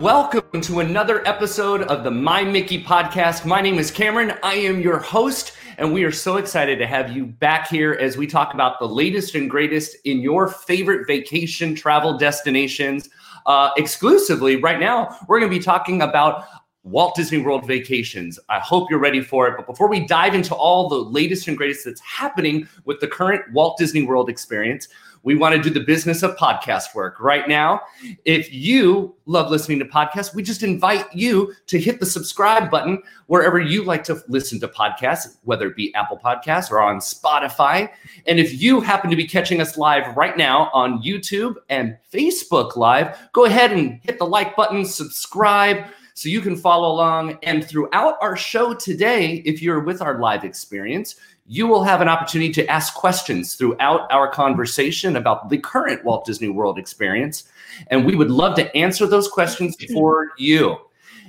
Welcome to another episode of the My Mickey podcast. My name is Cameron. I am your host, and we are so excited to have you back here as we talk about the latest and greatest in your favorite vacation travel destinations. Uh, exclusively, right now, we're going to be talking about Walt Disney World vacations. I hope you're ready for it. But before we dive into all the latest and greatest that's happening with the current Walt Disney World experience, we want to do the business of podcast work right now. If you love listening to podcasts, we just invite you to hit the subscribe button wherever you like to listen to podcasts, whether it be Apple Podcasts or on Spotify. And if you happen to be catching us live right now on YouTube and Facebook Live, go ahead and hit the like button, subscribe so you can follow along. And throughout our show today, if you're with our live experience, you will have an opportunity to ask questions throughout our conversation about the current Walt Disney World experience. And we would love to answer those questions mm-hmm. for you.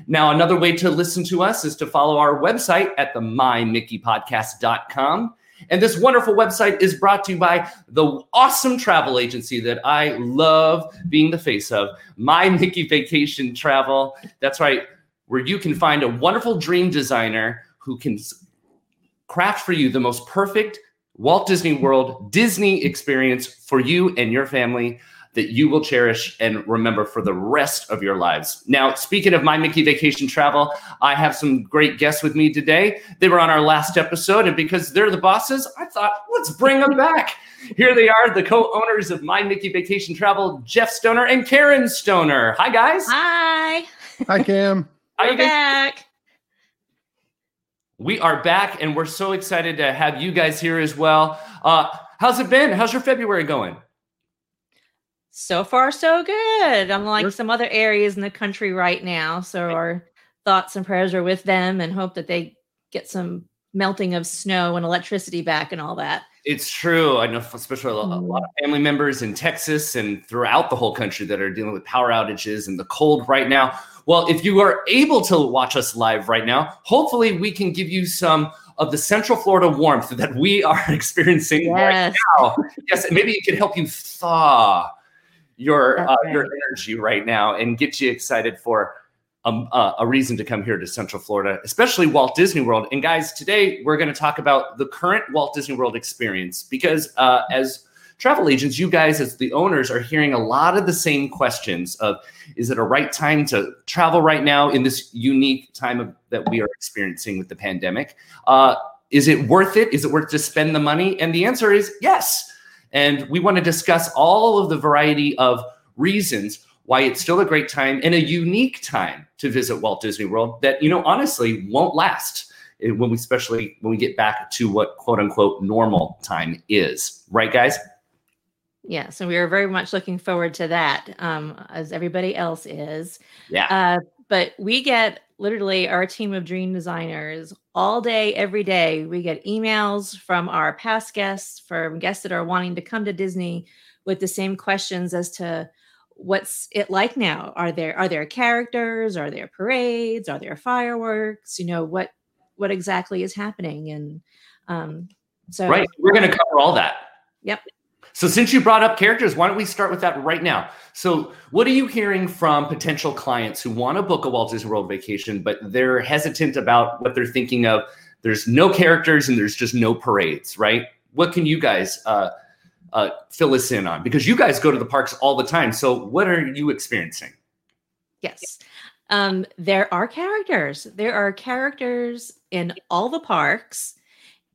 Now, another way to listen to us is to follow our website at the mymickeypodcast.com. And this wonderful website is brought to you by the awesome travel agency that I love being the face of, My Mickey Vacation Travel. That's right, where you can find a wonderful dream designer who can craft for you the most perfect Walt Disney World Disney experience for you and your family that you will cherish and remember for the rest of your lives. Now, speaking of my Mickey Vacation Travel, I have some great guests with me today. They were on our last episode, and because they're the bosses, I thought, let's bring them back. Here they are, the co owners of My Mickey Vacation Travel, Jeff Stoner and Karen Stoner. Hi, guys. Hi. Hi, Cam. We're back. We are back, and we're so excited to have you guys here as well. Uh, how's it been? How's your February going? So far, so good. Unlike some other areas in the country right now, so our thoughts and prayers are with them, and hope that they get some melting of snow and electricity back and all that. It's true. I know, especially a lot, a lot of family members in Texas and throughout the whole country that are dealing with power outages and the cold right now. Well, if you are able to watch us live right now, hopefully we can give you some of the Central Florida warmth that we are experiencing Yes. right now. Yes, and maybe it could help you thaw your uh, your energy right now and get you excited for um, uh, a reason to come here to Central Florida, especially Walt Disney World. And guys, today we're going to talk about the current Walt Disney World experience because uh, as travel agents, you guys as the owners are hearing a lot of the same questions of is it a right time to travel right now in this unique time of, that we are experiencing with the pandemic? Uh, is it worth it? Is it worth to spend the money? And the answer is yes. And we want to discuss all of the variety of reasons why it's still a great time and a unique time to visit Walt Disney World that, you know, honestly won't last eh, when we, especially when we get back to what quote unquote normal time is. Right, guys? Yes, and we are very much looking forward to that, um, as everybody else is. Yeah. Uh, but we get literally our team of dream designers all day, every day. We get emails from our past guests, from guests that are wanting to come to Disney with the same questions as to what's it like now. Are there are there characters? Are there parades? Are there fireworks? You know what what exactly is happening? And um, so Right. We're going to cover all that. Yep. So, since you brought up characters, why don't we start with that right now? So, what are you hearing from potential clients who want to book a Walt Disney World vacation, but they're hesitant about what they're thinking of? There's no characters and there's just no parades, right? What can you guys uh, uh, fill us in on? Because you guys go to the parks all the time. So, what are you experiencing? Yes. Um, there are characters. There are characters in all the parks,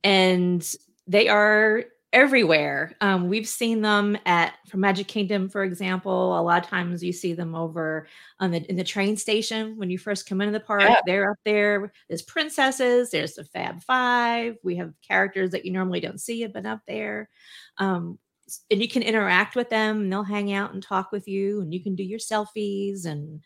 and they are everywhere. Um, we've seen them at from Magic Kingdom, for example. A lot of times you see them over on the in the train station when you first come into the park. Yeah. They're up there. There's princesses. There's the Fab Five. We have characters that you normally don't see have been up there. Um, and you can interact with them and they'll hang out and talk with you and you can do your selfies and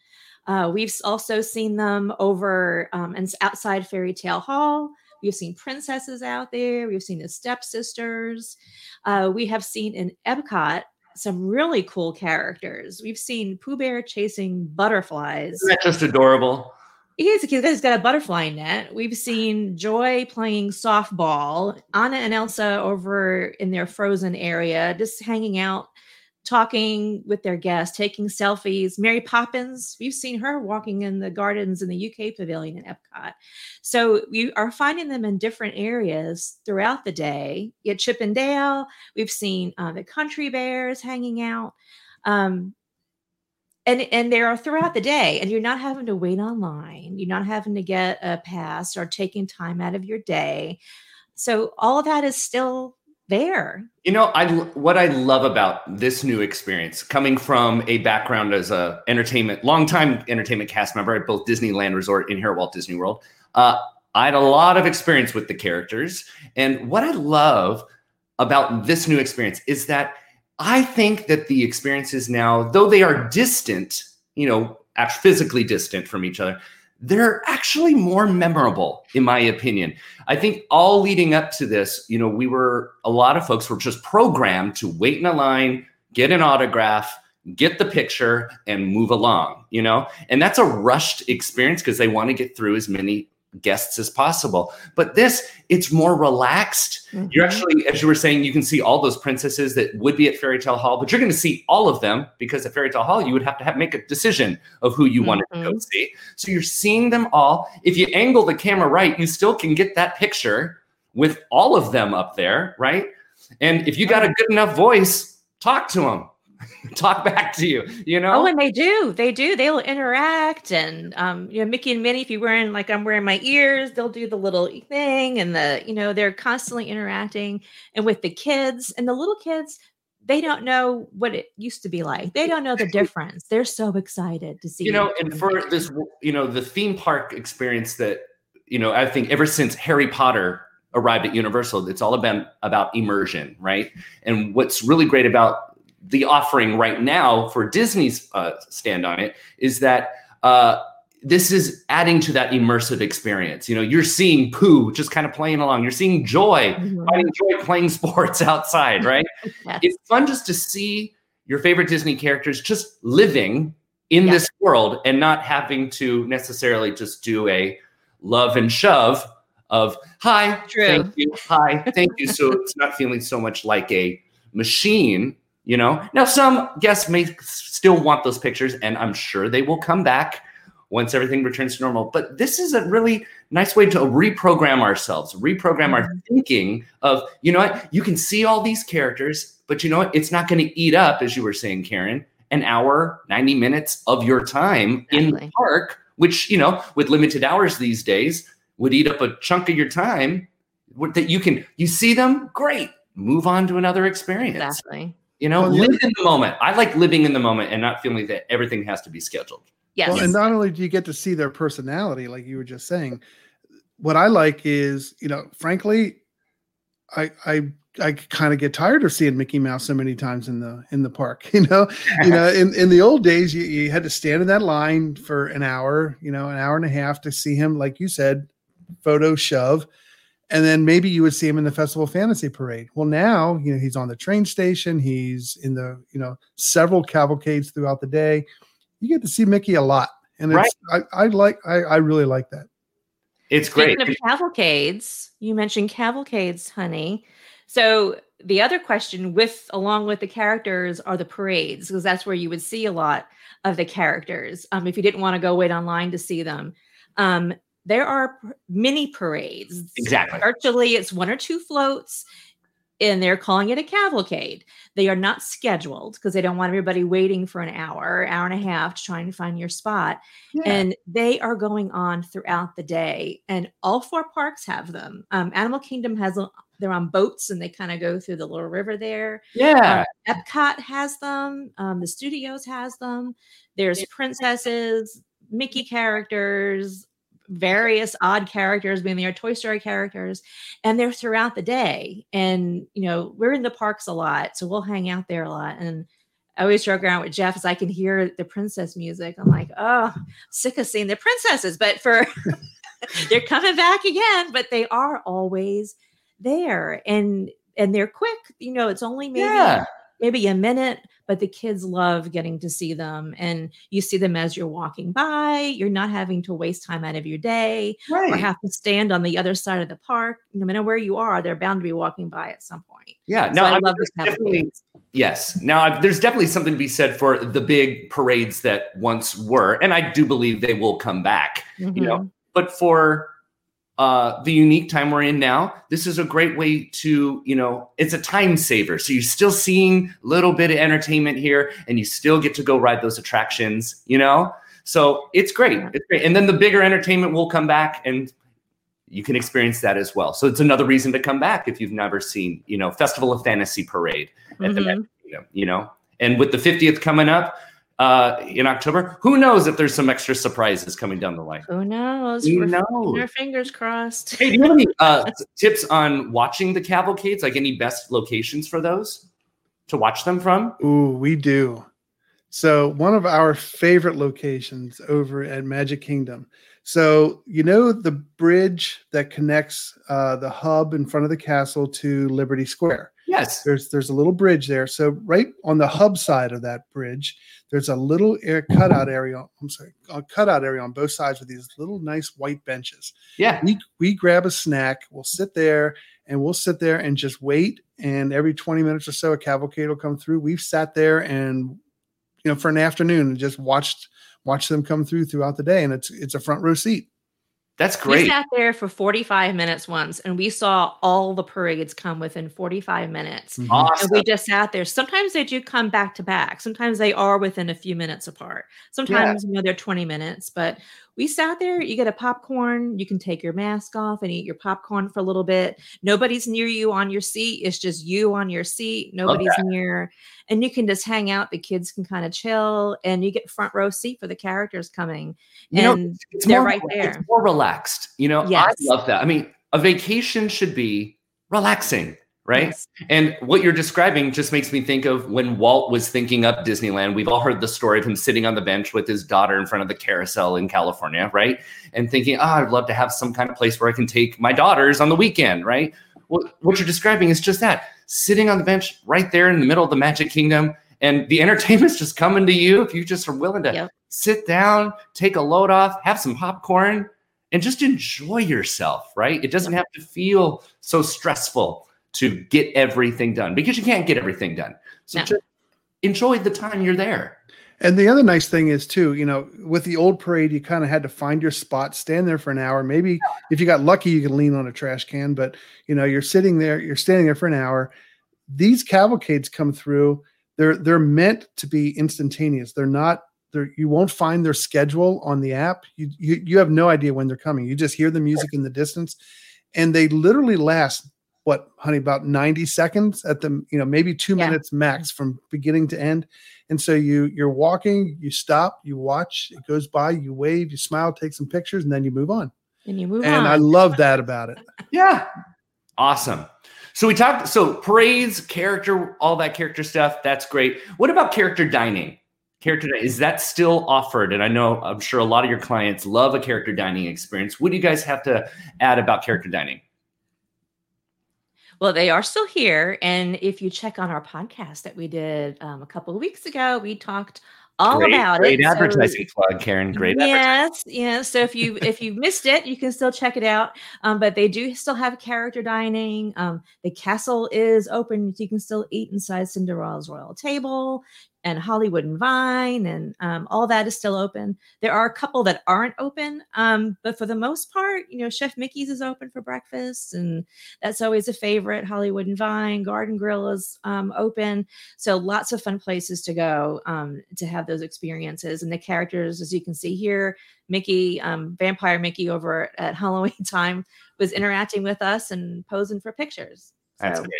uh, we've also seen them over um, and outside Fairy Tale Hall. We've seen princesses out there. We've seen the stepsisters. Uh, we have seen in Epcot some really cool characters. We've seen Pooh Bear chasing butterflies. Isn't that just adorable? He is a kid that's got a butterfly net. We've seen Joy playing softball, Anna and Elsa over in their frozen area, just hanging out, talking with their guests, taking selfies. Mary Poppins, we've seen her walking in the gardens in the UK pavilion in Epcot. So we are finding them in different areas throughout the day. At Chip 'n Dale, we've seen uh, the country bears hanging out. Um, and and they are throughout the day and you're not having to wait online you're not having to get a pass or taking time out of your day so all of that is still there. You know i what i love about this new experience coming from a background as a entertainment longtime entertainment cast member at both disneyland resort and here at walt disney world uh, i had a lot of experience with the characters. And what i love about this new experience is that I think that the experiences now, though they are distant, you know, physically distant from each other, they're actually more memorable, in my opinion. I think all leading up to this, you know, we were a lot of folks were just programmed to wait in a line, get an autograph, get the picture, and move along, you know, and that's a rushed experience because they want to get through as many guests as possible. But this, it's more relaxed. Mm-hmm. You're actually, as you were saying, you can see all those princesses that would be at Fairy Tale Hall, but you're going to see all of them because at Fairy Tale Hall, you would have to have, make a decision of who you mm-hmm. wanted to go mm-hmm. see. So you're seeing them all. If you angle the camera right, you still can get that picture with all of them up there, right? And if you got a good enough voice, talk to them talk back to you, you know? Oh, and they do. They do. They'll interact. And, um, you know, Mickey and Minnie, if you're wearing, like I'm wearing my ears, they'll do the little thing and the, you know, they're constantly interacting. And with the kids and the little kids, they don't know what it used to be like. They don't know the difference. They're so excited to see. You know, and for this, you know, the theme park experience that, you know, I think ever since Harry Potter arrived at Universal, it's all about about immersion, right? And what's really great about the offering right now for Disney's uh, stand on it is that uh, this is adding to that immersive experience. You know, you're seeing Pooh just kind of playing along. You're seeing Joy mm-hmm. finding joy playing sports outside, right? yes. It's fun just to see your favorite Disney characters just living in yes. this world and not having to necessarily just do a love and shove of hi, True. thank you, hi, thank you. So it's not feeling so much like a machine you know? Now some guests may still want those pictures and i'm sure they will come back once everything returns to normal. But this is a really nice way to reprogram ourselves reprogram mm-hmm. our thinking of you know what? You can see all these characters but you know what? It's not going to eat up as you were saying karen an hour 90 minutes of your time exactly. in the park which you know with limited hours these days would eat up a chunk of your time that you can you see them? Great. Move on to another experience. Exactly you know, well, live in the moment. I like living in the moment and not feeling that everything has to be scheduled. Yes. Well, and not only do you get to see their personality, like you were just saying, what I like is, you know, frankly, I I I kind of get tired of seeing Mickey Mouse so many times in the in the park. You know, you know, in, in the old days, you, you had to stand in that line for an hour, you know, an hour and a half to see him, like you said, photo shove and then maybe you would see him in the festival fantasy parade. Well now you know he's on the train station. He's in the you know several cavalcades throughout the day. You get to see mickey a lot. And right. I, I like I, I really like that. It's Speaking great of cavalcades you mentioned cavalcades honey. So the other question with along with the characters are the parades because that's where you would see a lot of the characters um, if you didn't want to go wait online to see them. Um, there are mini parades. Exactly. Virtually, it's one or two floats, and they're calling it a cavalcade. They are not scheduled because they don't want everybody waiting for an hour, hour and a half to try and find your spot. Yeah. And they are going on throughout the day, and all four parks have them. Um, Animal Kingdom has them, they're on boats and they kind of go through the little river there. Yeah. Um, Epcot has them. Um, the studios has them. There's princesses, Mickey characters, various odd characters being there, Toy Story characters, and they're throughout the day. And you know, we're in the parks a lot, so we'll hang out there a lot. And I always joke around with Jeff as I can hear the princess music. I'm like, oh, sick of seeing the princesses, but for they're coming back again, but they are always there and and they're quick. You know, it's only maybe yeah. maybe a minute, but the kids love getting to see them and you see them as you're walking by you're not having to waste time out of your day right. or have to stand on the other side of the park no matter where you are they're bound to be walking by at some point. Yeah so no i I love this definitely yes now I've, there's definitely something to be said for the big parades that once were and i do believe they will come back you know mm-hmm. but for uh, the unique time we're in now, this is a great way to, you know, it's a time saver. So you're still seeing a little bit of entertainment here and you still get to go ride those attractions, you know? So it's great. It's great. And then the bigger entertainment will come back and you can experience that as well. So it's another reason to come back if you've never seen, you know, Festival of Fantasy Parade at the Mhm. you know, and with the 50th coming up uh, in October, who knows if there's some extra surprises coming down the line. who knows Who We're knows? our fingers crossed Hey, do you have any uh, tips on watching the cavalcades? Like any best locations for those to watch them from? Ooh, we do. So one of our favorite locations over at Magic Kingdom. So you know the bridge that connects uh, the hub in front of the castle to Liberty Square. Yes. There's there's a little bridge there. So right on the hub side of that bridge, there's a little air cutout area. I'm sorry, a cutout area on both sides with these little nice white benches. Yeah. We we grab a snack. We'll sit there and we'll sit there and just wait. And every 20 minutes or so, a cavalcade will come through. We've sat there and you know for an afternoon and just watched watch them come through throughout the day, and it's it's a front row seat. That's great. We sat there for 45 minutes once and we saw all the parades come within 45 minutes. Mm-hmm. And Awesome. we just sat there. Sometimes they do come back to back. Sometimes they are within a few minutes apart. Sometimes, you know, they're 20 minutes, but we sat there. You get a popcorn. You can take your mask off and eat your popcorn for a little bit. Nobody's near you on your seat. It's just you on your seat. Nobody's near. And you can just hang out. The kids can kind of chill and you get front row seat for the characters coming. You know, and it's they're more, right there. It's there. more relaxed. You know, Yes. I love that. I mean, a vacation should be relaxing, right? Yes. And what you're describing just makes me think of when Walt was thinking up Disneyland. We've all heard the story of him sitting on the bench with his daughter in front of the carousel in California, right? And thinking, oh, I'd love to have some kind of place where I can take my daughters on the weekend, right? What, what you're describing is just that sitting on the bench right there in the middle of the Magic Kingdom. And the entertainment's just coming to you if you just are willing to Yep. sit down, take a load off, have some popcorn, and just enjoy yourself, right? It doesn't have to feel so stressful to get everything done because you can't get everything done. So No. just enjoy the time you're there. And the other nice thing is too, you know, with the old parade, you kind of had to find your spot, stand there for an hour. Maybe if you got lucky, you can lean on a trash can. But you know, you're sitting there, you're standing there for an hour. These cavalcades come through. They're they're meant to be instantaneous. They're not. They're, you won't find their schedule on the app. You, you you have no idea when they're coming. You just hear the music in the distance, and they literally last what, honey, about ninety seconds at the you know maybe two Yeah. minutes max from beginning to end. And so you you're walking, you stop, you watch, it goes by, you wave, you smile, take some pictures, and then you move on. And you move on. and on. I love that about it. Yeah. Awesome. So we talked so parades, character, all that character stuff, that's great. What about character dining? Character dining, is that still offered? And I know I'm sure a lot of your clients love a character dining experience. What do you guys have to add about character dining? Well, they are still here. And if you check on our podcast that we did um, a couple of weeks ago, we talked all great, about great it. So- advertising plug, Karen. Great advertising. yes, yes. So if you if you missed it, you can still check it out. Um, but they do still have character dining. Um, the castle is open; so you can still eat inside Cinderella's royal table and Hollywood and Vine, and um, all that is still open. There are a couple that aren't open, um, but for the most part, you know, Chef Mickey's is open for breakfast, and that's always a favorite. Hollywood and Vine, Garden Grill is um, open. So lots of fun places to go um, to have those experiences. And the characters, as you can see here, Mickey, um, Vampire Mickey over at Halloween time was interacting with us and posing for pictures. That's great.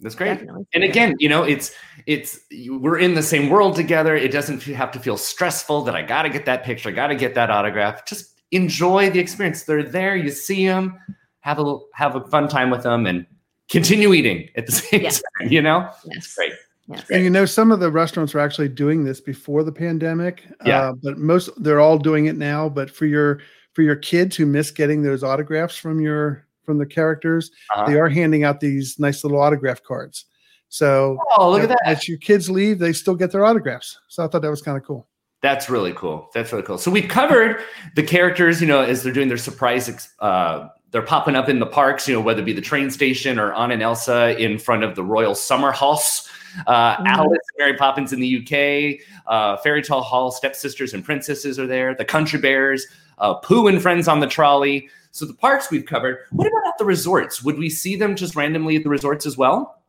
That's great. definitely. And again, you know, it's it's we're in the same world together. It doesn't have to feel stressful that I got to get that picture, I got to get that autograph. Just enjoy the experience. They're there, you see them, have a have a fun time with them, and continue eating at the same Yes. time. You know, yes. great. Yes. And you know, some of the restaurants were actually doing this before the pandemic. Yeah. Uh, but most they're all doing it now. But for your for your kids who miss getting those autographs from your from the characters, Uh-huh. they are handing out these nice little autograph cards. So Oh, look at that. As your kids leave, they still get their autographs. So I thought that was kind of cool. That's really cool. That's really cool. So we've covered the characters, you know, as they're doing their surprise, uh, they're popping up in the parks, you know, whether it be the train station or Anna and Elsa in front of the Royal Summer House. Uh, Mhm. Alice and Mary Poppins in the UK, uh, Fairy Tale Hall, Stepsisters and Princesses are there, the Country Bears, uh, Pooh and Friends on the Trolley. So the parks we've covered. What about at the resorts? Would we see them just randomly at the resorts as well?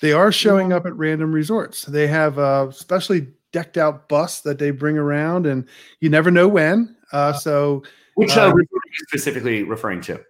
They are showing up at random resorts. They have a specially decked out bus that they bring around, and you never know when. Uh, so Which uh, Um, resort are you specifically referring to?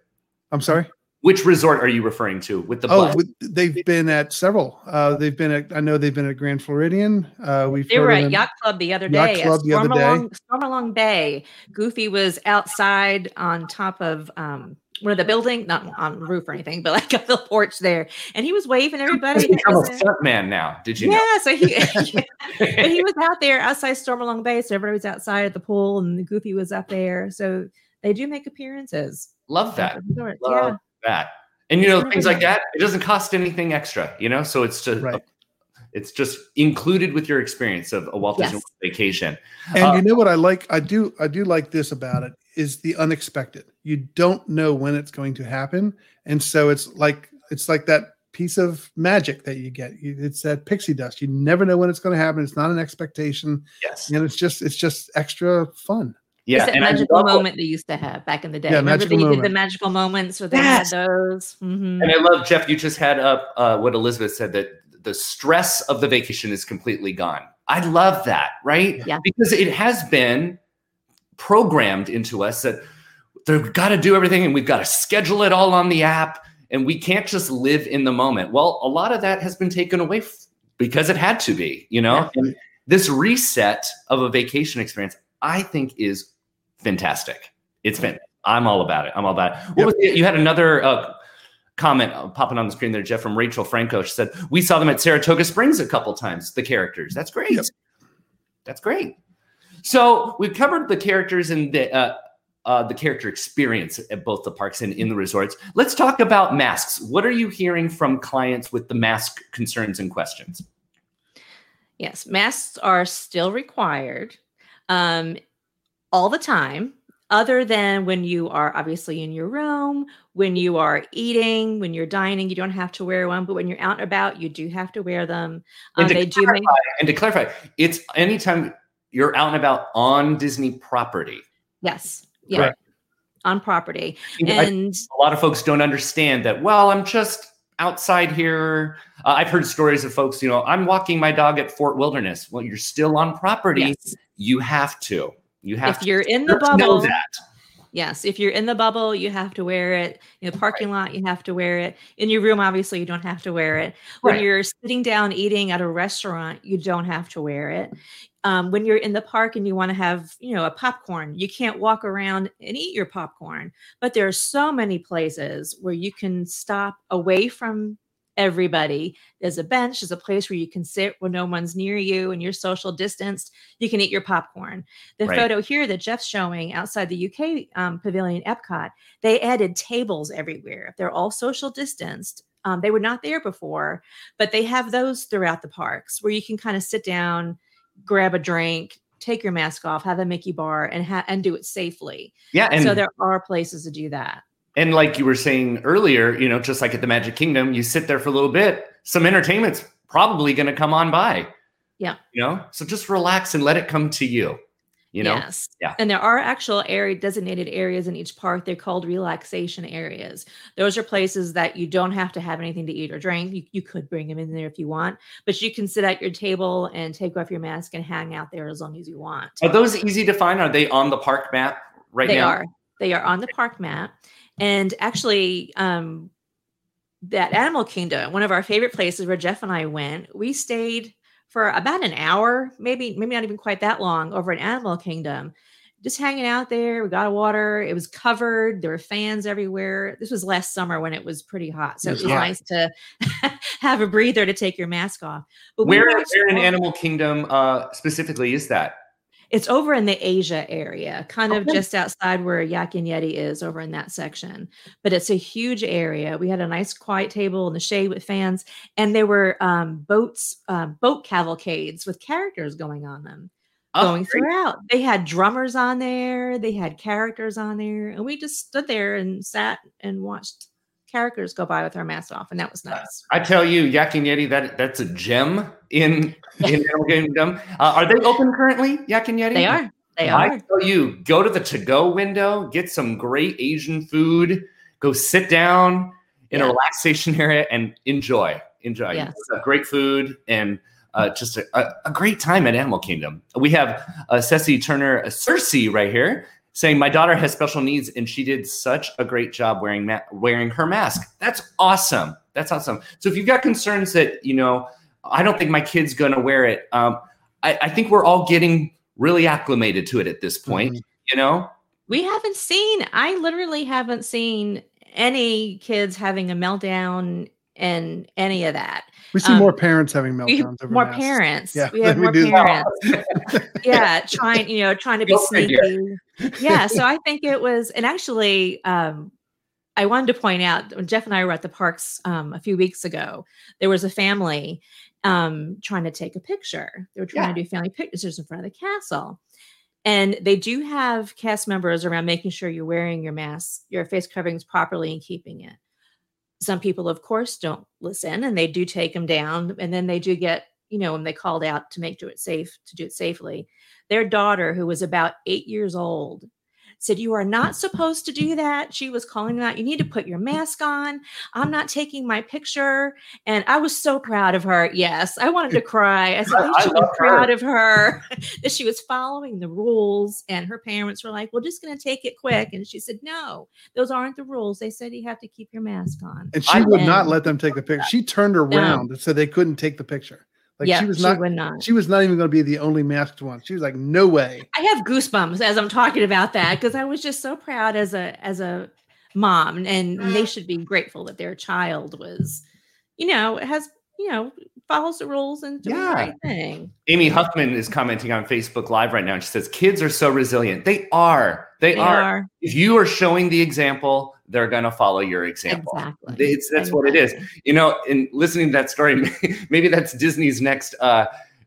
I'm sorry. Which resort are you referring to with the Oh, bus? with, they've been at several. Uh, they've been at. I know they've been at Grand Floridian. Uh, we've They were at Yacht Club the other day. Yacht day. Club at the other day. Stormalong, Stormalong Bay. Goofy was outside on top of um, one of the building, not on the roof or anything, but like a little porch there, and he was waving everybody. He's that become a stunt man now. Did you yeah, so he, know? but he was out there outside Stormalong Bay, so everybody was outside at the pool, and Goofy was up there. So they do make appearances. Love that. Love Yeah, that. And you know, things like that, it doesn't cost anything extra, you know? So it's just Right. it's just included with your experience of a Walt Disney Yes. World vacation. And Uh, you know what I like? I do. I do like this about it is the unexpected. You don't know when it's going to happen, and so it's like it's like that piece of magic that you get. It's that pixie dust. You never know when it's going to happen. It's not an expectation, Yes. and it's just it's just extra fun. Yeah. it's that And magical love what- moment they used to have back in the day. Yeah, Remember magical they did the magical moments where they Yes. had those. Mhm. and I love Jeff, you just had up uh, what Elizabeth said that the stress of the vacation is completely gone. I love that, right? Yeah. Because it has been programmed into us that they've got to do everything and we've got to schedule it all on the app and we can't just live in the moment. Well, a lot of that has been taken away f- because it had to be, you know? And this reset of a vacation experience, I think is fantastic. It's been, I'm all about it. I'm all about it. What Yep. was the, you had another uh, comment uh, popping on the screen there, Jeff, from Rachel Franco. She said, We saw them at Saratoga Springs a couple times, the characters. That's great. Yep. That's great. So we've covered the characters and the, uh, uh, the character experience at both the parks and in the resorts. Let's talk about masks. What are you hearing from clients with the mask concerns and questions? Yes, masks are still required um, all the time, other than when you are obviously in your room, when you are eating, when you're dining, you don't have to wear one. But when you're out and about, you do have to wear them. And Um, to they do make And to clarify, it's anytime you're out and about on Disney property. yes, yeah, Correct. on property, and a lot of folks don't understand that. Well, I'm just outside here. Uh, I've heard stories of folks, you know, I'm walking my dog at Fort Wilderness. Well, you're still on property. yes, You have to. You have if you're in the to know bubble, that. Yes, if you're in the bubble, you have to wear it. In the parking lot, you have to wear it. In your room, obviously, you don't have to wear it. When Right. you're sitting down eating at a restaurant, you don't have to wear it. Um, when you're in the park and you want to have, you know, a popcorn, you can't walk around and eat your popcorn. But there are so many places where you can stop away from everybody. There's a bench, there's a place where you can sit where no one's near you and you're social distanced. You can eat your popcorn. The Right. photo here that Jeff's showing outside the UK um, pavilion, Epcot, they added tables everywhere. They're all social distanced. Um, they were not there before, but they have those throughout the parks where you can kind of sit down, grab a drink, take your mask off, have a Mickey bar, and ha- and do it safely. Yeah. And, so there are places to do that. And like you were saying earlier, you know, just like at the Magic Kingdom, you sit there for a little bit, some entertainment's probably going to come on by. Yeah. You know, so just relax and let it come to you. You know, yes. Yeah. And there are actual area designated areas in each park. They're called relaxation areas. Those are places that you don't have to have anything to eat or drink. You, you could bring them in there if you want, but you can sit at your table and take off your mask and hang out there as long as you want. are those easy to find? Are they on the park map right they now? They are. They are on the park map. And actually, um, that Animal Kingdom, one of our favorite places where Jeff and I went, we stayed for about an hour, maybe maybe not even quite that long, over at Animal Kingdom, just hanging out there. We got a water. It was covered. There were fans everywhere. This was last summer when it was pretty hot, so it was Yeah. nice to have a breather to take your mask off. But we Where, were where in Animal Kingdom uh, specifically is that? It's over in the Asia area, kind of Okay. just outside where Yak and Yeti is, over in that section. But it's a huge area. We had a nice quiet table in the shade with fans, and there were um, boats, uh, boat cavalcades with characters going on them, Oh, going great. throughout. They had drummers on there, they had characters on there, and we just stood there and sat and watched characters go by with our masks off, and that was nice. I tell you, Yak and Yeti, that that's a gem in in Animal Kingdom. Uh, are they open currently, Yak and Yeti? They are. They I tell you, go to the to-go window, get some great Asian food, go sit down in a relaxation area and enjoy. Enjoy. Yes. Uh, great food and uh, just a, a, a great time at Animal Kingdom. We have uh, Ceci Turner, uh, Cersei, right here, saying my daughter has special needs and she did such a great job wearing ma- wearing her mask. That's awesome. That's awesome. So if you've got concerns that you know, I don't think my kid's gonna wear it. Um, I, I think we're all getting really acclimated to it at this point. Mhm. You know, We haven't seen, I literally haven't seen any kids having a meltdown and any of that. We see Um, more parents having We meltdowns. over more masks. parents. Yeah, we have we more do. parents. yeah, trying, you know, trying to be Go figure. Yeah, so I think it was, and actually, um, I wanted to point out when Jeff and I were at the parks um, a few weeks ago, there was a family um, trying to take a picture. They were trying to do family pictures in front of the castle. And they do have cast members around making sure you're wearing your mask, your face coverings properly and keeping it. Some people, of course, don't listen and they do take them down. And then they do get, you know, when they called out to make do it safe, to do it safely. Their daughter, who was about eight years old, said, You are not supposed to do that. She was calling them out. You need to put your mask on. I'm not taking my picture. And I was so proud of her. Yes, I wanted to cry. I said, I- I should be her. proud of her that she was following the rules. And her parents were like, We're just going to take it quick. And she said, No, those aren't the rules. They said you have to keep your mask on. And she I would not let them take the picture. She turned around and said they couldn't take the picture. Like yeah, she was not would not. she was not even going to be the only masked one. She was like, no way. I have goosebumps as I'm talking about that because I was just so proud as a as a mom, and they mm-hmm. should be grateful that their child was, you know, has you know follows the rules and doing Yeah. the right thing. Amy Huffman is commenting on Facebook Live right now. and She says, "Kids are so resilient. They are. They, They are. are If you are showing the example, they're going to follow your example. exactly. It's, that's what it is. You know, in listening to that story, maybe that's Disney's next uh,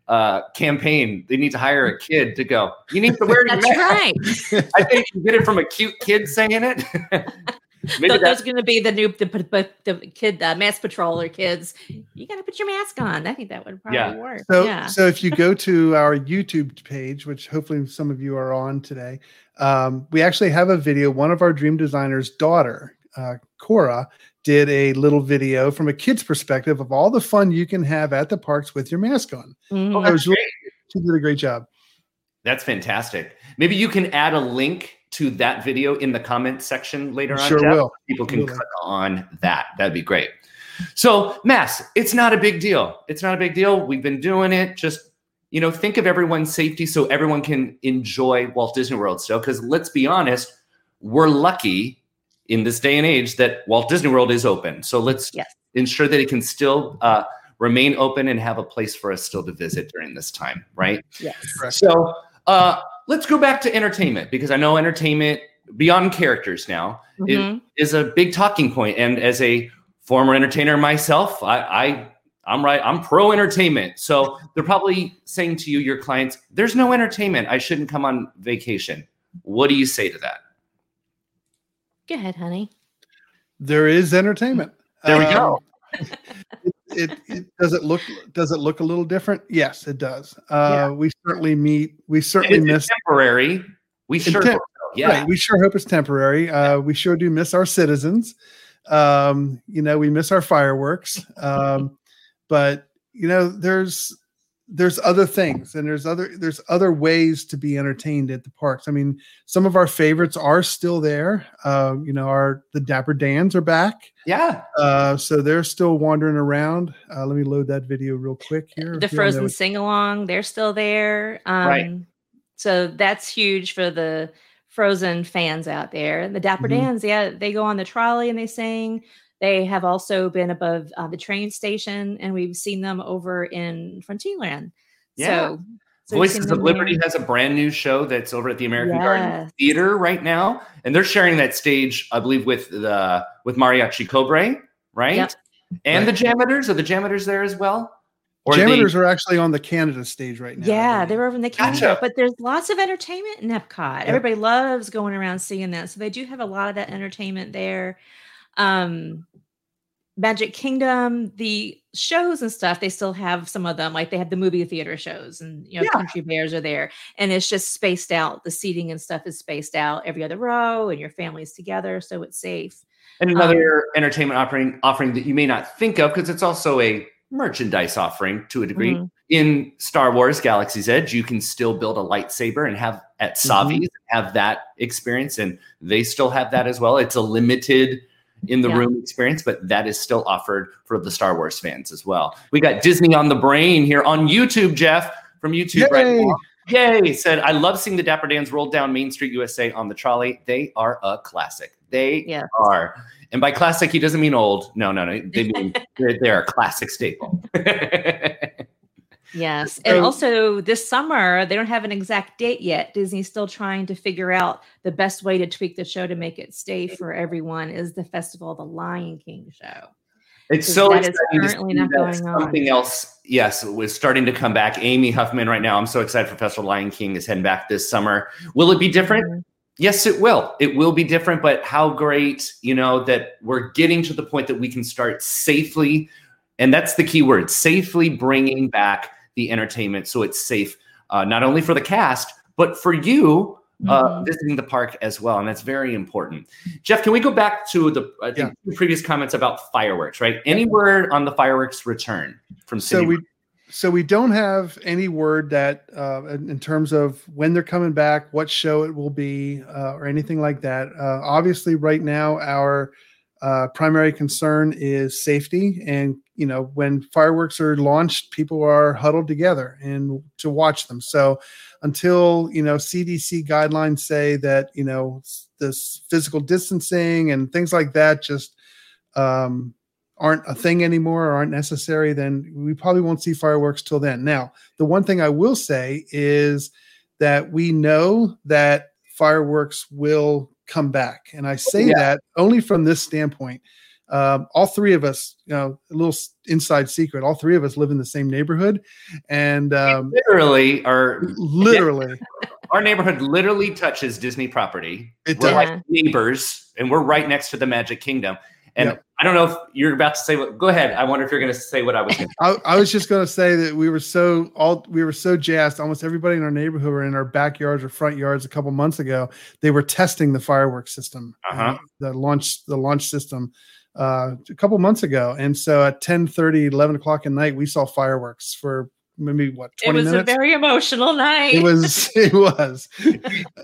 uh, campaign. They need to hire a kid to go. You need to wear your That's mask. right. I think you get it from a cute kid saying it. maybe Th- that's Those are going to be the new the, p- p- the kid, the mass patroller kids. You got to put your mask on. I think that would probably Yeah. work. So yeah. so if you go to our YouTube page, which hopefully some of you are on today, um, we actually have a video. One of our dream designers' daughter, uh, Cora, did a little video from a kid's perspective of all the fun you can have at the parks with your mask on. Mhm. It was really, she did a great job. That's fantastic. Maybe you can add a link to that video in the comment section later on. Sure Jeff. will. People can Absolutely. click on that. That'd be great. So, mass, it's not a big deal. It's not a big deal. We've been doing it. Just you know, think of everyone's safety so everyone can enjoy Walt Disney World still. Because let's be honest, we're lucky in this day and age that Walt Disney World is open. So let's Yes. ensure that it can still uh, remain open and have a place for us still to visit during this time, right? Yes. So uh, let's go back to entertainment because I know entertainment beyond characters now it Mhm. is a big talking point. And as a former entertainer myself, I, I I'm right. I'm pro entertainment. So they're probably saying to you, your clients, "There's no entertainment. I shouldn't come on vacation." What do you say to that? Go ahead, honey. There is entertainment. There we Um, go. it, it, it does it look does it look a little different? Yes, it does. Uh, Yeah. We certainly meet. We certainly it's miss. temporary. We sure temp- hope so. Yeah. Right. We sure hope it's temporary. Uh, we sure do miss our citizens. Um, you know, we miss our fireworks. Um, but you know, there's there's other things and there's other there's other ways to be entertained at the parks. I mean, some of our favorites are still there. Uh, you know, our the Dapper Dans are back. Yeah. Uh, so they're still wandering around. Uh, let me load that video real quick here. the if y'all know Frozen it. sing along, they're still there. Um, Right. So that's huge for the Frozen fans out there. And the Dapper Mhm. Dans, yeah, they go on the trolley and they sing. They have also been above uh, the train station, and we've seen them over in Frontierland. Yeah. So, So Voices of Liberty has a brand new show that's over at the American Garden Theater right now, and they're sharing that stage, I believe, with the with Mariachi Cobre, right? Yep. And Right. the JAMMitors are the JAMMitors there as well. Or they- are actually on the Canada stage right now. Yeah, believe. they're over in the Gotcha. Canada, but there's lots of entertainment in Epcot. Yep. Everybody loves going around seeing that. So they do have a lot of that entertainment there. Um Magic Kingdom, the shows and stuff, they still have some of them. Like they have the movie theater shows and you know, Yeah. country bears are there. And it's just spaced out. The seating and stuff is spaced out every other row, and your family's together, so it's safe. and um, another entertainment offering offering that you may not think of because it's also a merchandise offering to a degree. Mhm. In Star Wars Galaxy's Edge, you can still build a lightsaber and have at Mm-hmm. Have that experience, and they still have that as well. It's a limited in the Yeah. room experience, but that is still offered for the Star Wars fans as well. We got Disney on the brain here on YouTube, Jeff from YouTube right Yay! now. Yay! Said I love seeing the Dapper Dans roll down Main Street USA on the trolley. They are a classic. They Yes. are. And by classic, he doesn't mean old. No, no, no. They mean they're, they're a classic staple. Yes. And So- also this summer, they don't have an exact date yet. Disney's still trying to figure out the best way to tweak the show to make it stay for everyone is the festival, the Lion King show. It's so that is exciting to currently see not going on. something else, yes, was starting to come back. Amy Huffman, right now, I'm so excited for Festival Lion King is heading back this summer. Will it be different? Mhm. Yes, it will. It will be different, but how great, you know, that we're getting to the point that we can start safely, and that's the key word, safely bringing back the entertainment so it's safe, uh, not only for the cast, but for you uh, Mhm. visiting the park as well. And that's very important. Jeff, can we go back to the I think two previous comments about fireworks, right? Any word on the fireworks return from so we so we don't have any word that uh, in in terms of when they're coming back what show it will be uh, or anything like that uh, obviously right now our uh, primary concern is safety and you know when fireworks are launched people are huddled together and to watch them so until you know cdc guidelines say that you know this physical distancing and things like that just um, aren't a thing anymore or aren't necessary, then we probably won't see fireworks till then. Now, the one thing I will say is that we know that fireworks will come back. And I say Yeah. that only from this standpoint. Um, all three of us, you know, a little inside secret, all three of us live in the same neighborhood. And um, literally are literally, our neighborhood literally touches Disney property. it We're does. like neighbors, and we're right next to the Magic Kingdom. And Yep. I don't know if you're about to say what. Go ahead. I wonder if you're going to say what I was. I, I was just going to say that we were so all we were so jazzed. Almost everybody in our neighborhood or in our backyards or front yards a couple months ago. They were testing the fireworks system, Uh-huh. uh, the launch the launch system uh, a couple months ago. And so at 10, 30, 11 o'clock at night, we saw fireworks for maybe what It was minutes. a very emotional night. it was it was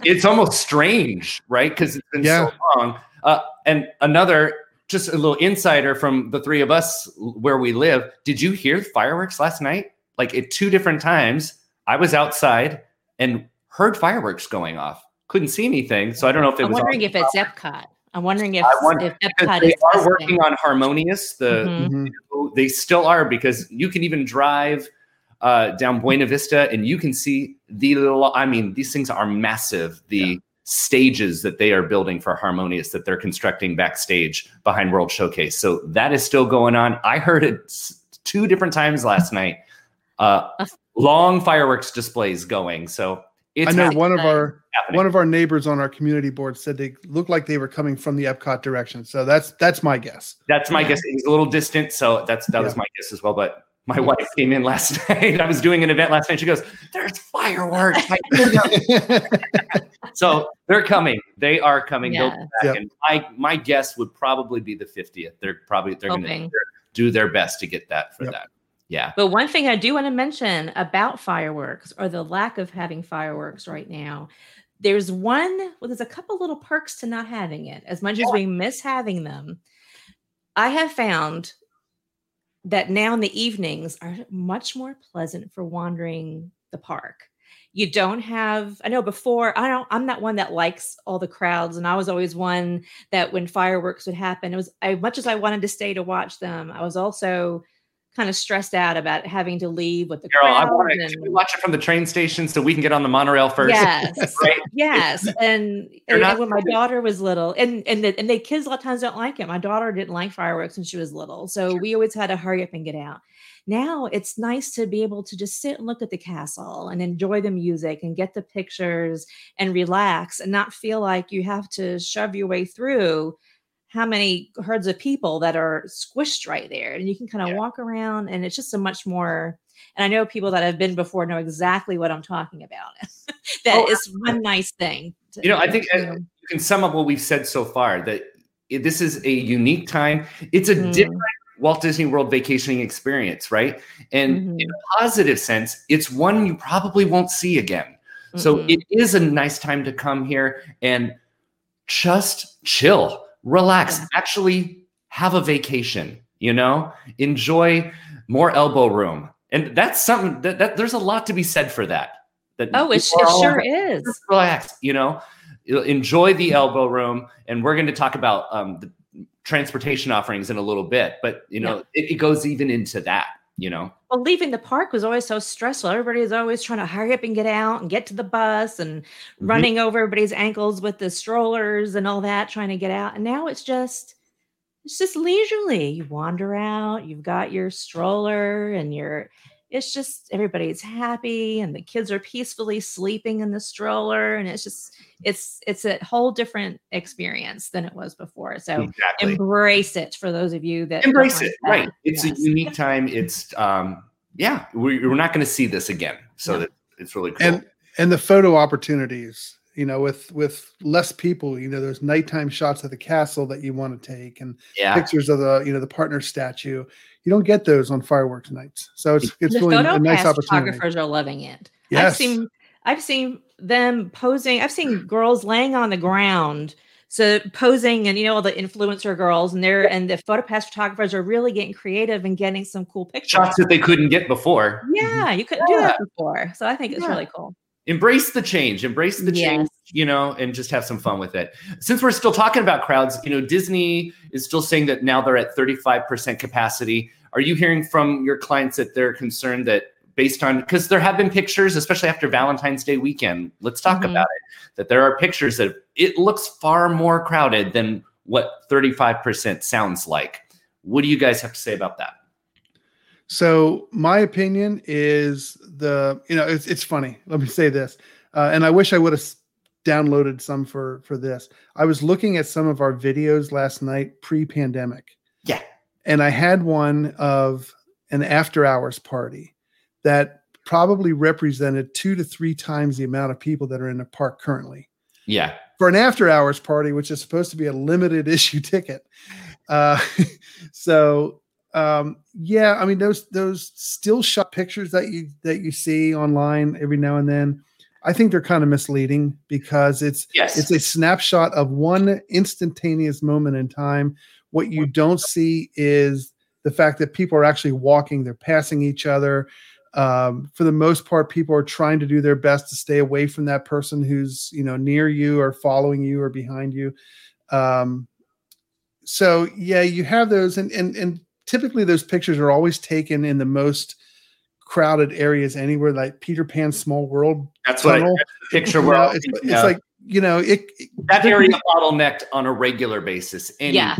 it's almost strange, right? Because it's been Yeah. so long. Uh, and another, just a little insider from the three of us where we live. Did you hear fireworks last night? Like at two different times, I was outside and heard fireworks going off. Couldn't see anything, so I don't know if it I'm was. wondering if it's Epcot. I'm wondering if, wonder- if Epcot they is are testing. working on Harmonious. The Mhm. Mhm. they still are because you can even drive uh, down Buena Vista and you can see the little. I mean, these things are massive. The stages that they are building for Harmonious that they're constructing backstage behind World Showcase. So that is still going on. I heard it two different times last night. Uh, long fireworks displays going. So it's I know happening. one of our happening. one of our neighbors on our community board said they looked like they were coming from the Epcot direction. So that's that's my guess. That's my Yeah. guess. He's a little distant, so that's that was my guess as well. But my wife came in last night. I was doing an event last night. She goes, "There's fireworks." I hear them." so they're coming. They are coming. Yeah. back. Yep. And my my guess would probably be the 50th. They're probably they're going to do their best to get that for Yep. that. Yeah. But one thing I do want to mention about fireworks or the lack of having fireworks right now, there's one, well, there's a couple little perks to not having it. As much as we miss having them, I have found that now in the evenings are much more pleasant for wandering the park. You don't have, I know before, I don't, I'm not one that likes all the crowds. And I was always one that when fireworks would happen, it was, I, much as I wanted to stay to watch them, I was also kind of stressed out about having to leave with the Carol, I want and- to watch it from the train station so we can get on the monorail first. Yes, Right? yes, and, and, and when my daughter was little, and and the, and the kids a lot of times don't like it. My daughter didn't like fireworks when she was little, so we always had to hurry up and get out. Now it's nice to be able to just sit and look at the castle and enjoy the music and get the pictures and relax and not feel like you have to shove your way through how many herds of people that are squished right there and you can kind of Yeah. walk around and it's just a much more and i know people that have been before know exactly what i'm talking about That Oh, is one nice thing to- You know, I think you uh, you can sum up what we've said so far that this is a unique time. It's a Mm. different Walt Disney World vacationing experience, right? And in Mhm. a positive sense, it's one you probably won't see again. So Mhm. it is a nice time to come here and just chill, relax, Yeah. actually have a vacation, you know, enjoy more elbow room. And that's something that, that there's a lot to be said for that. That oh it, it sure is just relax, you know, enjoy the elbow room. And we're going to talk about um, the transportation offerings in a little bit, but you know, it, it goes even into that, you know. well leaving the park was always so stressful everybody is always trying to hurry up and get out and get to the bus and Mm-hmm. running over everybody's ankles with the strollers and all that trying to get out and now it's just it's just leisurely you wander out you've got your stroller and your it's just everybody's happy and the kids are peacefully sleeping in the stroller and it's just it's it's a whole different experience than it was before so Exactly. embrace it for those of you that Embrace it. that. Right. It's Yes. a unique time. It's, um, yeah, we, we're not going to see this again. So No. that it's really cool. and and the photo opportunities you know with with less people you know there's nighttime shots of the castle that you want to take and yeah. pictures of the you know the partner statue you don't get those on fireworks nights so it's it's the really a nice opportunity photographers are loving it. yes. I've seen I've seen them posing. I've seen girls laying on the ground, so posing, and you know all the influencer girls, and they're and the photo pass photographers are really getting creative and getting some cool pictures. Shots that they couldn't get before. yeah, you couldn't do that before, so I think it's Yeah. really cool. Embrace the change, embrace the change, you know, and just have some fun with it. Since we're still talking about crowds, you know, Disney is still saying that now they're at 35% capacity. Are you hearing from your clients that they're concerned that based on because there have been pictures, especially after Valentine's Day weekend, let's talk Mhm. about it, that there are pictures that it looks far more crowded than what 35% sounds like. What do you guys have to say about that? So my opinion is the you know it's it's funny. Let me say this, uh, and I wish I would have downloaded some for for this. I was looking at some of our videos last night pre-pandemic. Yeah. and I had one of an after hours party that probably represented two to three times the amount of people that are in the park currently Yeah. for an after hours party, which is supposed to be a limited issue ticket. Uh, so um, yeah, I mean those those still shot pictures that you that you see online every now and then, I think they're kind of misleading because it's Yes. it's a snapshot of one instantaneous moment in time. What you don't see is the fact that people are actually walking, they're passing each other. Um, for the most part, people are trying to do their best to stay away from that person who's you know near you or following you or behind you. Um, so yeah, you have those, and and and typically those pictures are always taken in the most crowded areas anywhere, like Peter Pan's Small World. That's what I, that's the picture You know, it's, thinking it's like you know it, it- that area bottlenecked on a regular basis. Anyway. Yeah.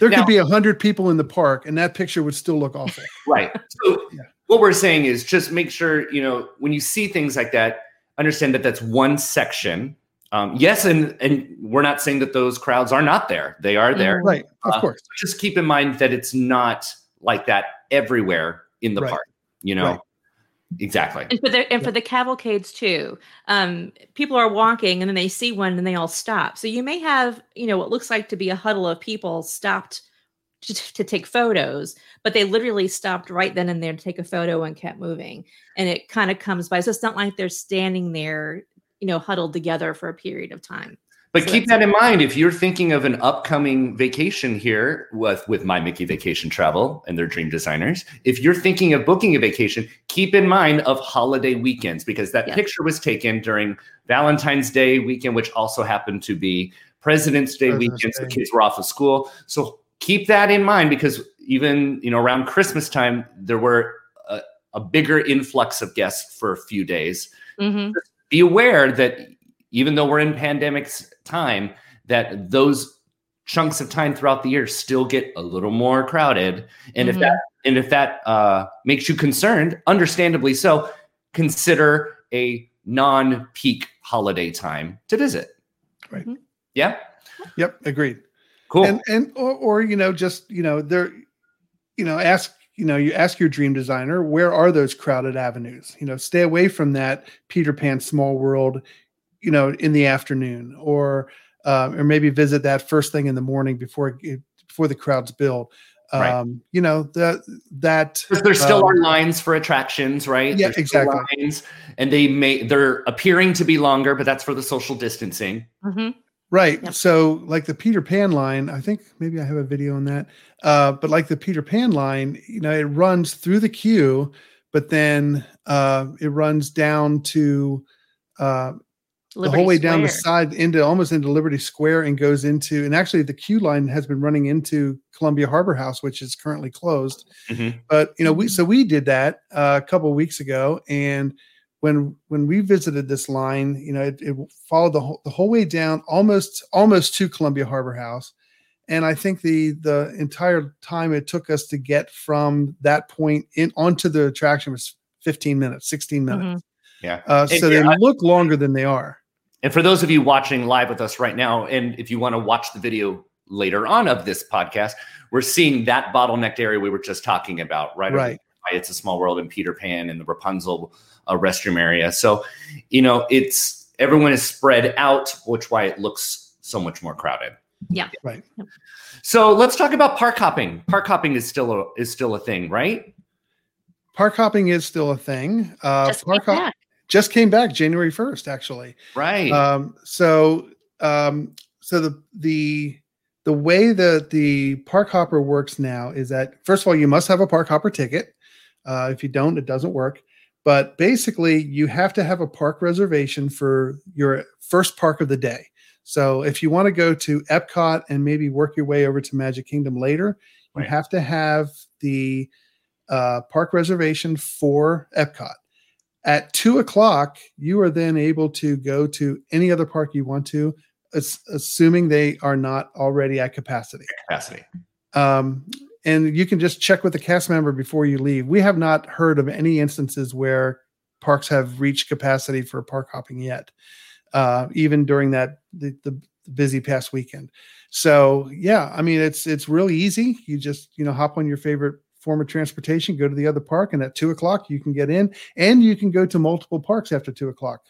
there Now- could be a hundred people in the park, and that picture would still look awful. Right. So Yeah. what we're saying is just make sure, you know, when you see things like that, understand that that's one section. Um, yes, and and we're not saying that those crowds are not there. They are there. Mhm. right? Of Uh, course. Just keep in mind that it's not like that everywhere in the Right. park. You know, Right. exactly. and for the and Yeah. for the cavalcades too um people are walking and then they see one and they all stop so you may have you know what looks like to be a huddle of people stopped to, to take photos but they literally stopped right then and there to take a photo and kept moving and it kind of comes by so it's not like they're standing there you know huddled together for a period of time But So keep that in mind if you're thinking of an upcoming vacation here with with My Mickey Vacation Travel and their dream designers. If you're thinking of booking a vacation, keep in mind of holiday weekends because that Yes. picture was taken during Valentine's Day weekend, which also happened to be President's Day President's weekend. So kids were off of school. So keep that in mind because even you know around Christmas time, there were a, a bigger influx of guests for a few days. Mhm. Be aware that even though we're in pandemic time, that those chunks of time throughout the year still get a little more crowded. And if Mhm. that and if that uh, makes you concerned, understandably so, consider a non-peak holiday time to visit. Right. Mhm. Yeah. Yep, agreed. Cool. And and or, or you know, just you know, there, you know, ask you know, you ask your dream designer where are those crowded avenues. You know, stay away from that Peter Pan Small World, you know, in the afternoon, or um, or maybe visit that first thing in the morning before it, before the crowds build. Right. Um, you know that that there still um, are lines for attractions, right? Yeah, There's exactly. Lines, and they may they're appearing to be longer, but that's for the social distancing. Mhm. Right. Yep. So, like the Peter Pan line, I think maybe I have a video on that. Uh, but like the Peter Pan line, you know, it runs through the queue, but then uh, it runs down to uh, the whole way down the side into almost into Liberty Square and goes into, and actually the queue line has been running into Columbia Harbor House, which is currently closed. Mhm. But you know, we Mhm. so we did that uh, a couple of weeks ago, and when when we visited this line, you know, it, it followed the whole, the whole way down, almost almost to Columbia Harbor House, and I think the the entire time it took us to get from that point in onto the attraction was 15 minutes, 16 minutes. Mhm. Yeah. Uh, And so they yeah, look longer than they are. And for those of you watching live with us right now, and if you want to watch the video later on of this podcast, we're seeing that bottlenecked area we were just talking about, right? Right. It's a Small World and Peter Pan and the Rapunzel uh, restroom area. So, you know, it's everyone is spread out, which why it looks so much more crowded. Yeah. Right. So let's talk about park hopping. Park hopping is still a, is still a thing, right? Park hopping is still a thing. Uh, Just park came hop back. just came back January 1st, actually. Right. Um, so um, so the the the way that the park hopper works now is that first of all you must have a park hopper ticket. Uh, if you don't, it doesn't work. But basically, you have to have a park reservation for your first park of the day. So if you want to go to Epcot and maybe work your way over to Magic Kingdom later, you have to have the uh, park reservation for Epcot. At two o'clock, you are then able to go to any other park you want to, as, assuming they are not already at capacity. Capacity. Um, and you can just check with the cast member before you leave. We have not heard of any instances where parks have reached capacity for park hopping yet, uh, even during that the, the busy past weekend. So yeah, I mean it's it's really easy. You just you know hop on your favorite form of transportation, go to the other park, and at two o'clock you can get in, and you can go to multiple parks after two o'clock.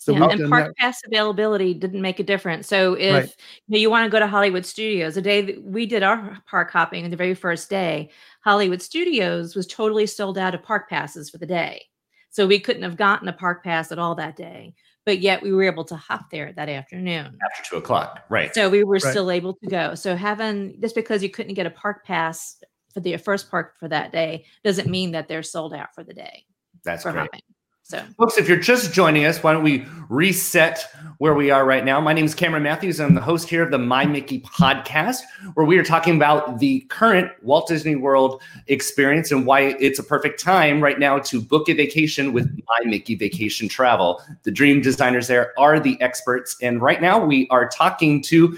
So Yeah, and park that. pass availability didn't make a difference. So if Right. you, know, you want to go to Hollywood Studios, the day that we did our park hopping, on the very first day, Hollywood Studios was totally sold out of park passes for the day. So we couldn't have gotten a park pass at all that day, but yet we were able to hop there that afternoon. After two o'clock. Right. So we were Right. still able to go. So having just because you couldn't get a park pass for the first park for that day doesn't mean that they're sold out for the day That's for great. hopping. So Folks, if you're just joining us, why don't we reset where we are right now? My name is Cameron Matthews. I'm the host here of the My Mickey podcast, where we are talking about the current Walt Disney World experience and why it's a perfect time right now to book a vacation with My Mickey Vacation Travel. The dream designers there are the experts. And right now we are talking to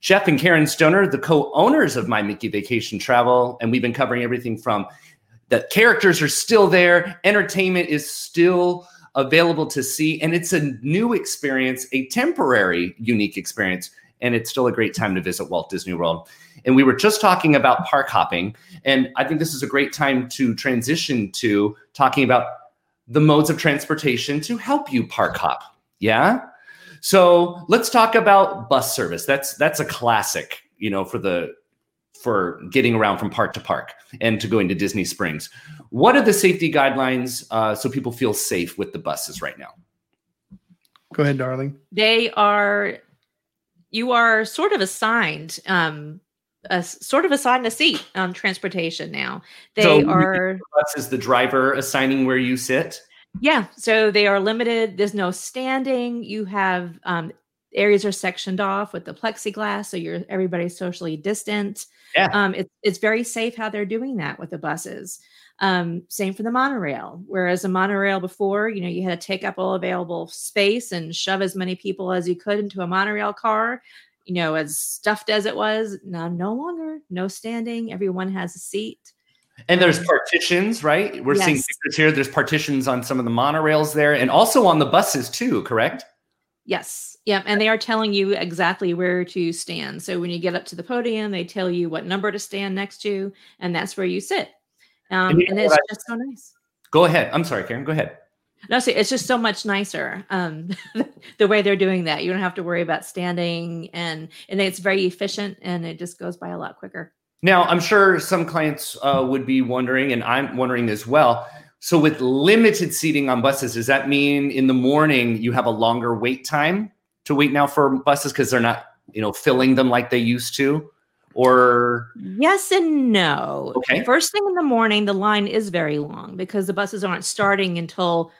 Jeff and Karen Stoner, the co owners of My Mickey Vacation Travel. And we've been covering everything from the characters are still there, entertainment is still available to see, and it's a new experience, a temporary, unique experience. And it's still a great time to visit Walt Disney World. And we were just talking about park hopping. And I think this is a great time to transition to talking about the modes of transportation to help you park hop. Yeah. So let's talk about bus service. That's that's a classic, you know, for the for getting around from park to park and to going to Disney Springs. What are the safety guidelines uh, so people feel safe with the buses right now? Go ahead, darling. they are you are sort of assigned um a s- sort of assigned a seat on transportation now they So you- are Bus is the driver assigning where you sit. yeah so they are limited there's no standing you have um areas are sectioned off with the plexiglass, so you're everybody's socially distant. Yeah. Um, it's it's very safe how they're doing that with the buses. Um, same for the monorail. Whereas a monorail before, you know, you had to take up all available space and shove as many people as you could into a monorail car. You know, as stuffed as it was, now no longer, no standing. Everyone has a seat. And there's partitions, right? We're seeing pictures here. There's partitions on some of the monorails there, and also on the buses too. Correct? Yes. Yep. And they are telling you exactly where to stand. So when you get up to the podium, they tell you what number to stand next to, and that's where you sit. Um, and it's I- just so nice. Go ahead. I'm sorry, Karen. Go ahead. No, see, it's just so much nicer um, the way they're doing that. You don't have to worry about standing, and and it's very efficient, and it just goes by a lot quicker. Now, I'm sure some clients uh, would be wondering, and I'm wondering as well. So, with limited seating on buses, does that mean in the morning you have a longer wait time to wait now for buses because they're not, you know, filling them like they used to? Or Yes and no. Okay. First thing in the morning, the line is very long because the buses aren't starting until,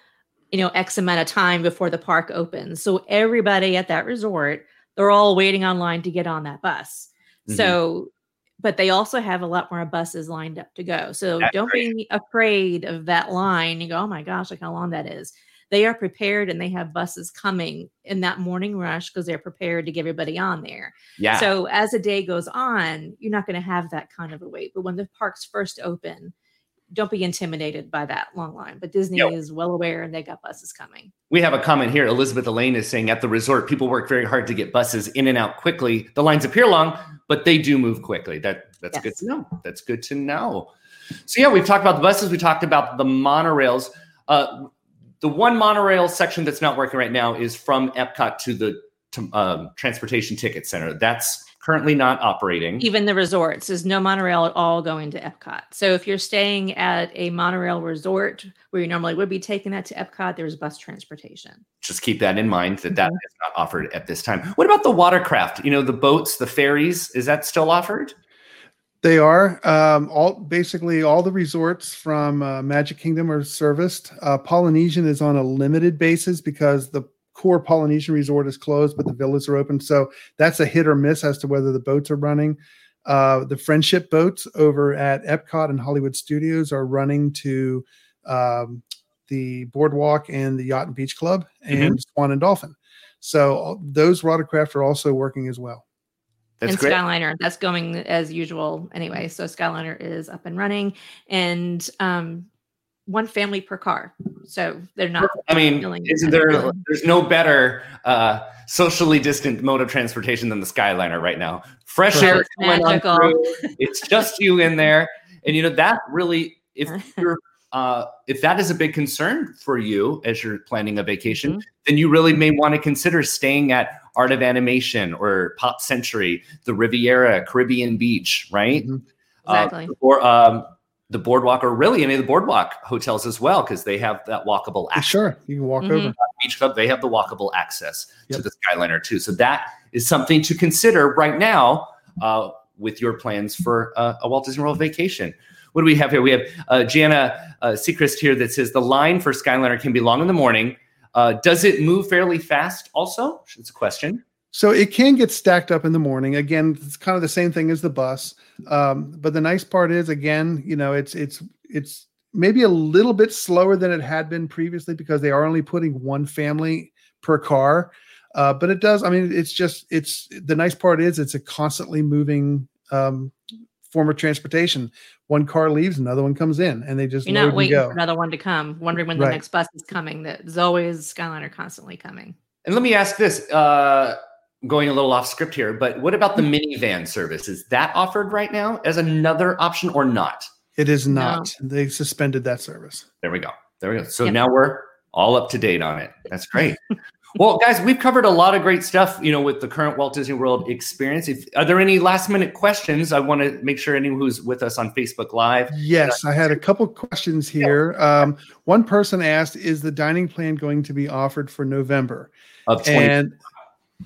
you know, X amount of time before the park opens. So everybody at that resort, they're all waiting online to get on that bus. Mhm. So, but they also have a lot more buses lined up to go. So That's don't be afraid of that line. You go, oh my gosh, look how long that is. They are prepared and they have buses coming in that morning rush because they're prepared to get everybody on there. yeah, So as the day goes on, you're not going to have that kind of a wait. But when the parks first open, don't be intimidated by that long line. But Disney Yep. is well aware and they got buses coming. we have a comment here. Elizabeth Elaine is saying at the resort, people work very hard to get buses in and out quickly. The lines appear long, but they do move quickly. That that's good to know. That's good to know. So yeah, we've talked about the buses. We talked about the monorails. Uh, the one monorail section that's not working right now is from Epcot to the to, um, Transportation Ticket Center. That's currently not operating. Even the resorts, there's no monorail at all going to Epcot. So if you're staying at a monorail resort where you normally would be taking that to Epcot, there's bus transportation. Just keep that in mind that that Mhm. is not offered at this time. What about the watercraft? You know, the boats, the ferries. Is that still offered? They are um, all basically all the resorts from uh, Magic Kingdom are serviced. Uh, Polynesian is on a limited basis because the core Polynesian resort is closed, but the villas are open. So that's a hit or miss as to whether the boats are running. Uh, the friendship boats over at Epcot and Hollywood Studios are running to um, the Boardwalk and the Yacht and Beach Club and Swan and Dolphin. So those watercraft are also working as well. That's and great. Skyliner, that's going as usual anyway. So Skyliner is up and running, and um, one family per car. So they're not. I mean, isn't there? feeling. There's no better uh, socially distant mode of transportation than the Skyliner right now. Fresh air It's coming on magical. through. It's just you in there, and you know that really, if you're, uh, if that is a big concern for you as you're planning a vacation, Mhm. then you really may want to consider staying at Art of Animation or Pop Century, the Riviera, Caribbean Beach, right? Mhm. Uh, Exactly. or um, the Boardwalk, or really any of the Boardwalk hotels as well, because they have that walkable access. Sure, you can walk Mhm. over. Beach Club, they have the walkable access to the Skyliner too. So that is something to consider right now uh, with your plans for uh, a Walt Disney World vacation. What do we have here? We have uh, Jana uh, Seacrest here that says the line for Skyliner can be long in the morning. Uh, does it move fairly fast? Also, it's a question. So it can get stacked up in the morning. Again, it's kind of the same thing as the bus. Um, but the nice part is, again, you know, it's it's it's maybe a little bit slower than it had been previously because they are only putting one family per car. Uh, but it does. I mean, it's just it's the nice part is it's a constantly moving um, form of transportation. One car leaves, another one comes in, and they just You're not waiting go. for another one to come, wondering when the Right. next bus is coming. There's always Skyliner constantly coming. And let me ask this: uh, going a little off script here, but what about the minivan service? Is that offered right now as another option or not? It is No. not. They suspended that service. There we go. There we go. So Yep. now we're all up to date on it. That's great. well, guys, we've covered a lot of great stuff, you know, with the current Walt Disney World experience. If are there any last minute questions? I want to make sure anyone who's with us on Facebook Live. Yes, I had a couple questions here. Um, one person asked, "Is the dining plan going to be offered for November?" Of 20, And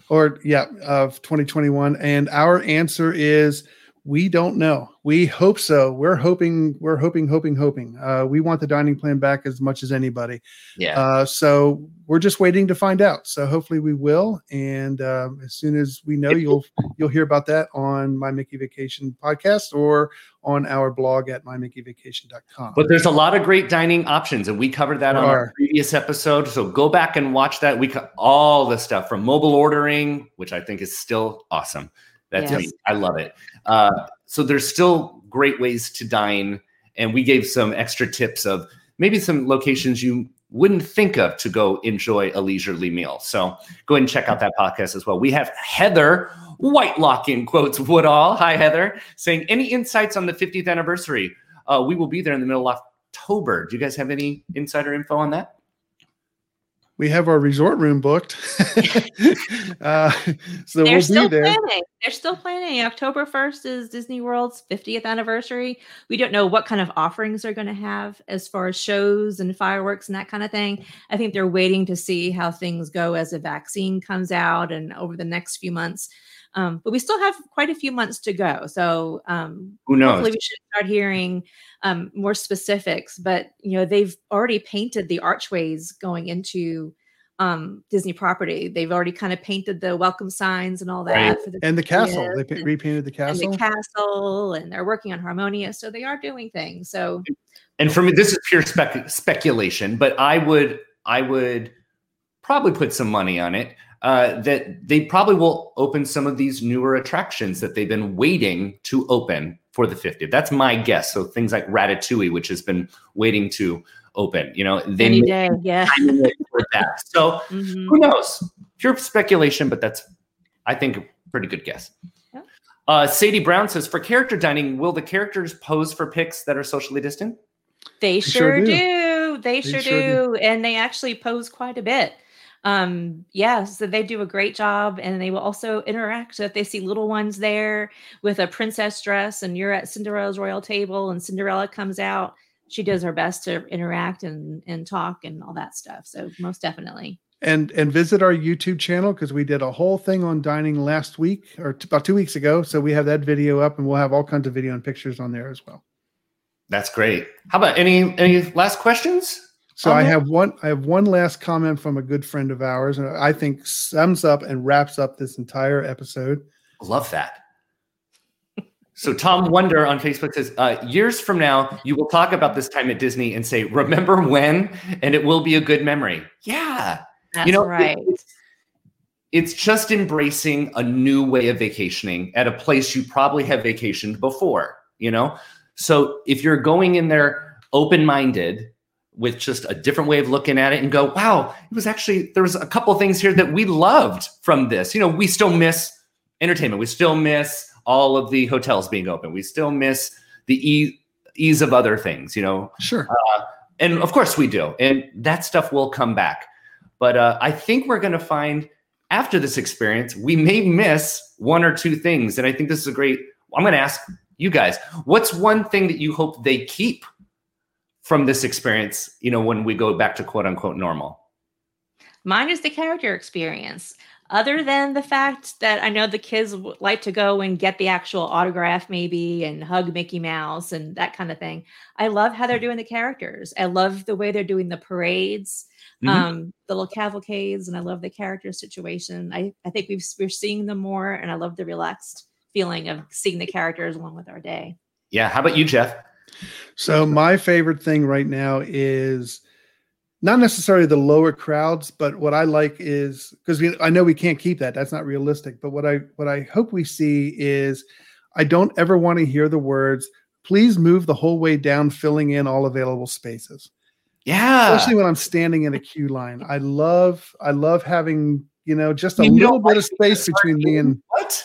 or yeah, of 2021. And our answer is We don't know. We hope so. We're hoping. We're hoping, hoping, hoping. Uh, we want the dining plan back as much as anybody. Yeah. Uh, so we're just waiting to find out. So hopefully we will. And um, as soon as we know, you'll you'll hear about that on my Mickey Vacation podcast or on our blog at mymickeyvacation.com. But there's a lot of great dining options, and we covered that There on our previous episode. So go back and watch that. We cut all the stuff from mobile ordering, which I think is still awesome. That's Yes. me. I love it. Uh, so there's still great ways to dine, and we gave some extra tips of maybe some locations you wouldn't think of to go enjoy a leisurely meal. So go ahead and check out that podcast as well. We have Heather Whitelock in quotes Woodall. Hi, Heather, saying any insights on the 50th anniversary? Uh, we will be there in the middle of October. Do you guys have any insider info on that? We have our resort room booked. uh, so They're we'll still be there. planning. They're still planning. October 1st is Disney World's 50th anniversary. We don't know what kind of offerings they're going to have as far as shows and fireworks and that kind of thing. I think they're waiting to see how things go as a vaccine comes out and over the next few months. Um, but we still have quite a few months to go. So um, Who knows? hopefully we should start hearing um, more specifics. But you know, they've already painted the archways going into um, Disney property. They've already kind of painted the welcome signs and all that Right. for the And the castle. They pa- repainted the castle. and castle. the castle, and they're working on Harmonious, so they are doing things. So and for me, this is pure spec- speculation, but I would I would probably put some money on it uh, that they probably will open some of these newer attractions that they've been waiting to open for the 50th. That's my guess. So things like Ratatouille, which has been waiting to open. You know, they any day, yeah. time it for that. So Mhm. who knows? Pure speculation, but that's I think a pretty good guess. Yeah. Uh, Sadie Brown says, for character dining, will the characters pose for pics that are socially distant? They sure sure do. do. They, They sure, sure do. And they actually pose quite a bit. Um, yeah, so they do a great job and they will also interact. So if they see little ones there with a princess dress and you're at Cinderella's royal table and Cinderella comes out, she does her best to interact and, and talk and all that stuff. So most definitely. and and visit our YouTube channel because we did a whole thing on dining last week or t- about two weeks ago. So we have that video up, and we'll have all kinds of video and pictures on there as well. That's great. How about any any last questions? So on I have one. I have one last comment from a good friend of ours, and I think sums up and wraps up this entire episode. Love that. So Tom Wonder on Facebook says, uh, years from now, you will talk about this time at Disney and say, "Remember when?" and it will be a good memory. Yeah, That's you know, right. It's, it's just embracing a new way of vacationing at a place you probably have vacationed before. You know, so if you're going in there open-minded with just a different way of looking at it and go, wow, it was actually there was a couple things here that we loved from this. You know, we still miss entertainment. We still miss all of the hotels being open. We still miss the ease, ease of other things. You know, Sure. and of course we do and that stuff will come back but uh, i think we're going to find after this experience we may miss one or two things and i think this is a great i'm going to ask you guys what's one thing that you hope they keep from this experience you know when we go back to quote unquote normal Mine is the character experience. Other than the fact that I know the kids like to go and get the actual autograph, maybe, and hug Mickey Mouse and that kind of thing. I love how they're doing the characters. I love the way they're doing the parades, Mhm. um, the little cavalcades, and I love the character situation. I, I think we've, we're seeing them more, and I love the relaxed feeling of seeing the characters along with our day. yeah how about you jeff So my favorite thing right now is not necessarily the lower crowds, but what I like is because I know we can't keep that. That's not realistic. But what I what I hope we see is I don't ever want to hear the words, please move the whole way down, filling in all available spaces. yeah Especially when I'm standing in a queue line. I love I love having, you know, just a You little bit of space between me and what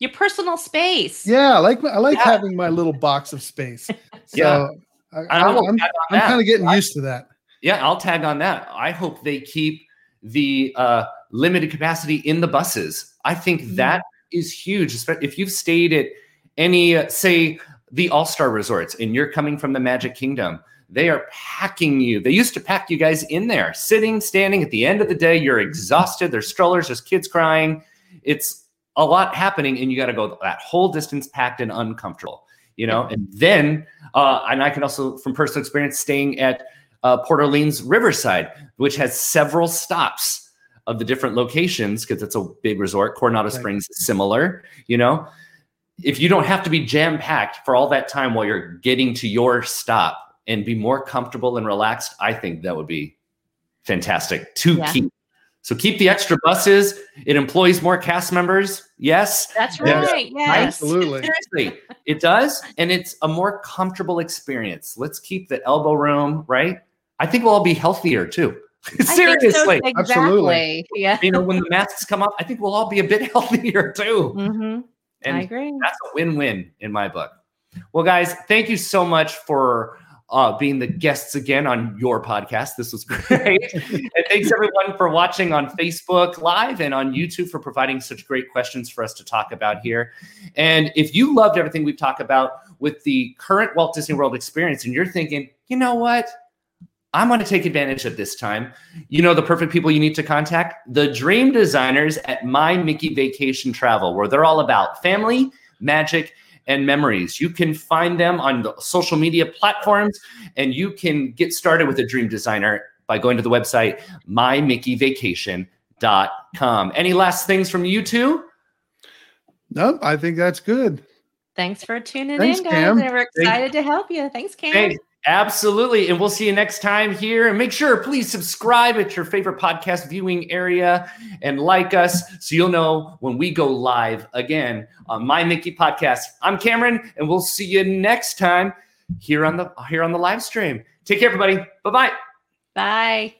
Your personal space. yeah, I like I like Yeah. having my little box of space. So Yeah. I, And I will am I'm kind of getting used to that. Yeah, I'll tag on that. I hope they keep the uh, limited capacity in the buses. I think Mhm. that is huge. espe- If you've stayed at any, uh, say, the All Star resorts and you're coming from the Magic Kingdom, they are packing you. They used to pack you guys in there, sitting, standing. At the end of the day, you're exhausted. There's strollers, there's kids crying. It's a lot happening, and you got to go that whole distance packed and uncomfortable, you know. And then, uh, and I can also, from personal experience, staying at uh, Port Orleans Riverside, which has several stops of the different locations because it's a big resort. Coronado Right. Springs is similar, you know. If you don't have to be jam packed for all that time while you're getting to your stop and be more comfortable and relaxed, I think that would be fantastic to Yeah. keep. So keep the extra buses. It employs more cast members. Yes. That's right. Yes. Absolutely. Seriously, it does. And it's a more comfortable experience. Let's keep the elbow room, right? I think we'll all be healthier too. I think so, Seriously. exactly. Absolutely. Yeah. You know, when the masks come up, I think we'll all be a bit healthier too. hmm I agree. that's a win-win in my book. Well, guys, thank you so much for uh, being the guests again on your podcast. This was great. and thanks everyone for watching on Facebook Live and on YouTube for providing such great questions for us to talk about here. And if you loved everything we've talked about with the current Walt Disney World experience, and you're thinking, you know what? I'm going to take advantage of this time. You know the perfect people you need to contact? The dream designers at My Mickey Vacation Travel, where they're all about family, magic, and memories. You can find them on the social media platforms, and you can get started with a dream designer by going to the website mymickeyvacation.com. Any last things from you two? No, I think that's good. Thanks for tuning Thanks, in, guys. Cam. And we're excited to help you. Thanks, Cam. Thanks. Absolutely. And we'll see you next time here. And make sure, please subscribe at your favorite podcast viewing area and like us so you'll know when we go live again on My Mickey Podcast. I'm Cameron, and we'll see you next time here on the here on the live stream. Take care, everybody. Bye-bye. Bye.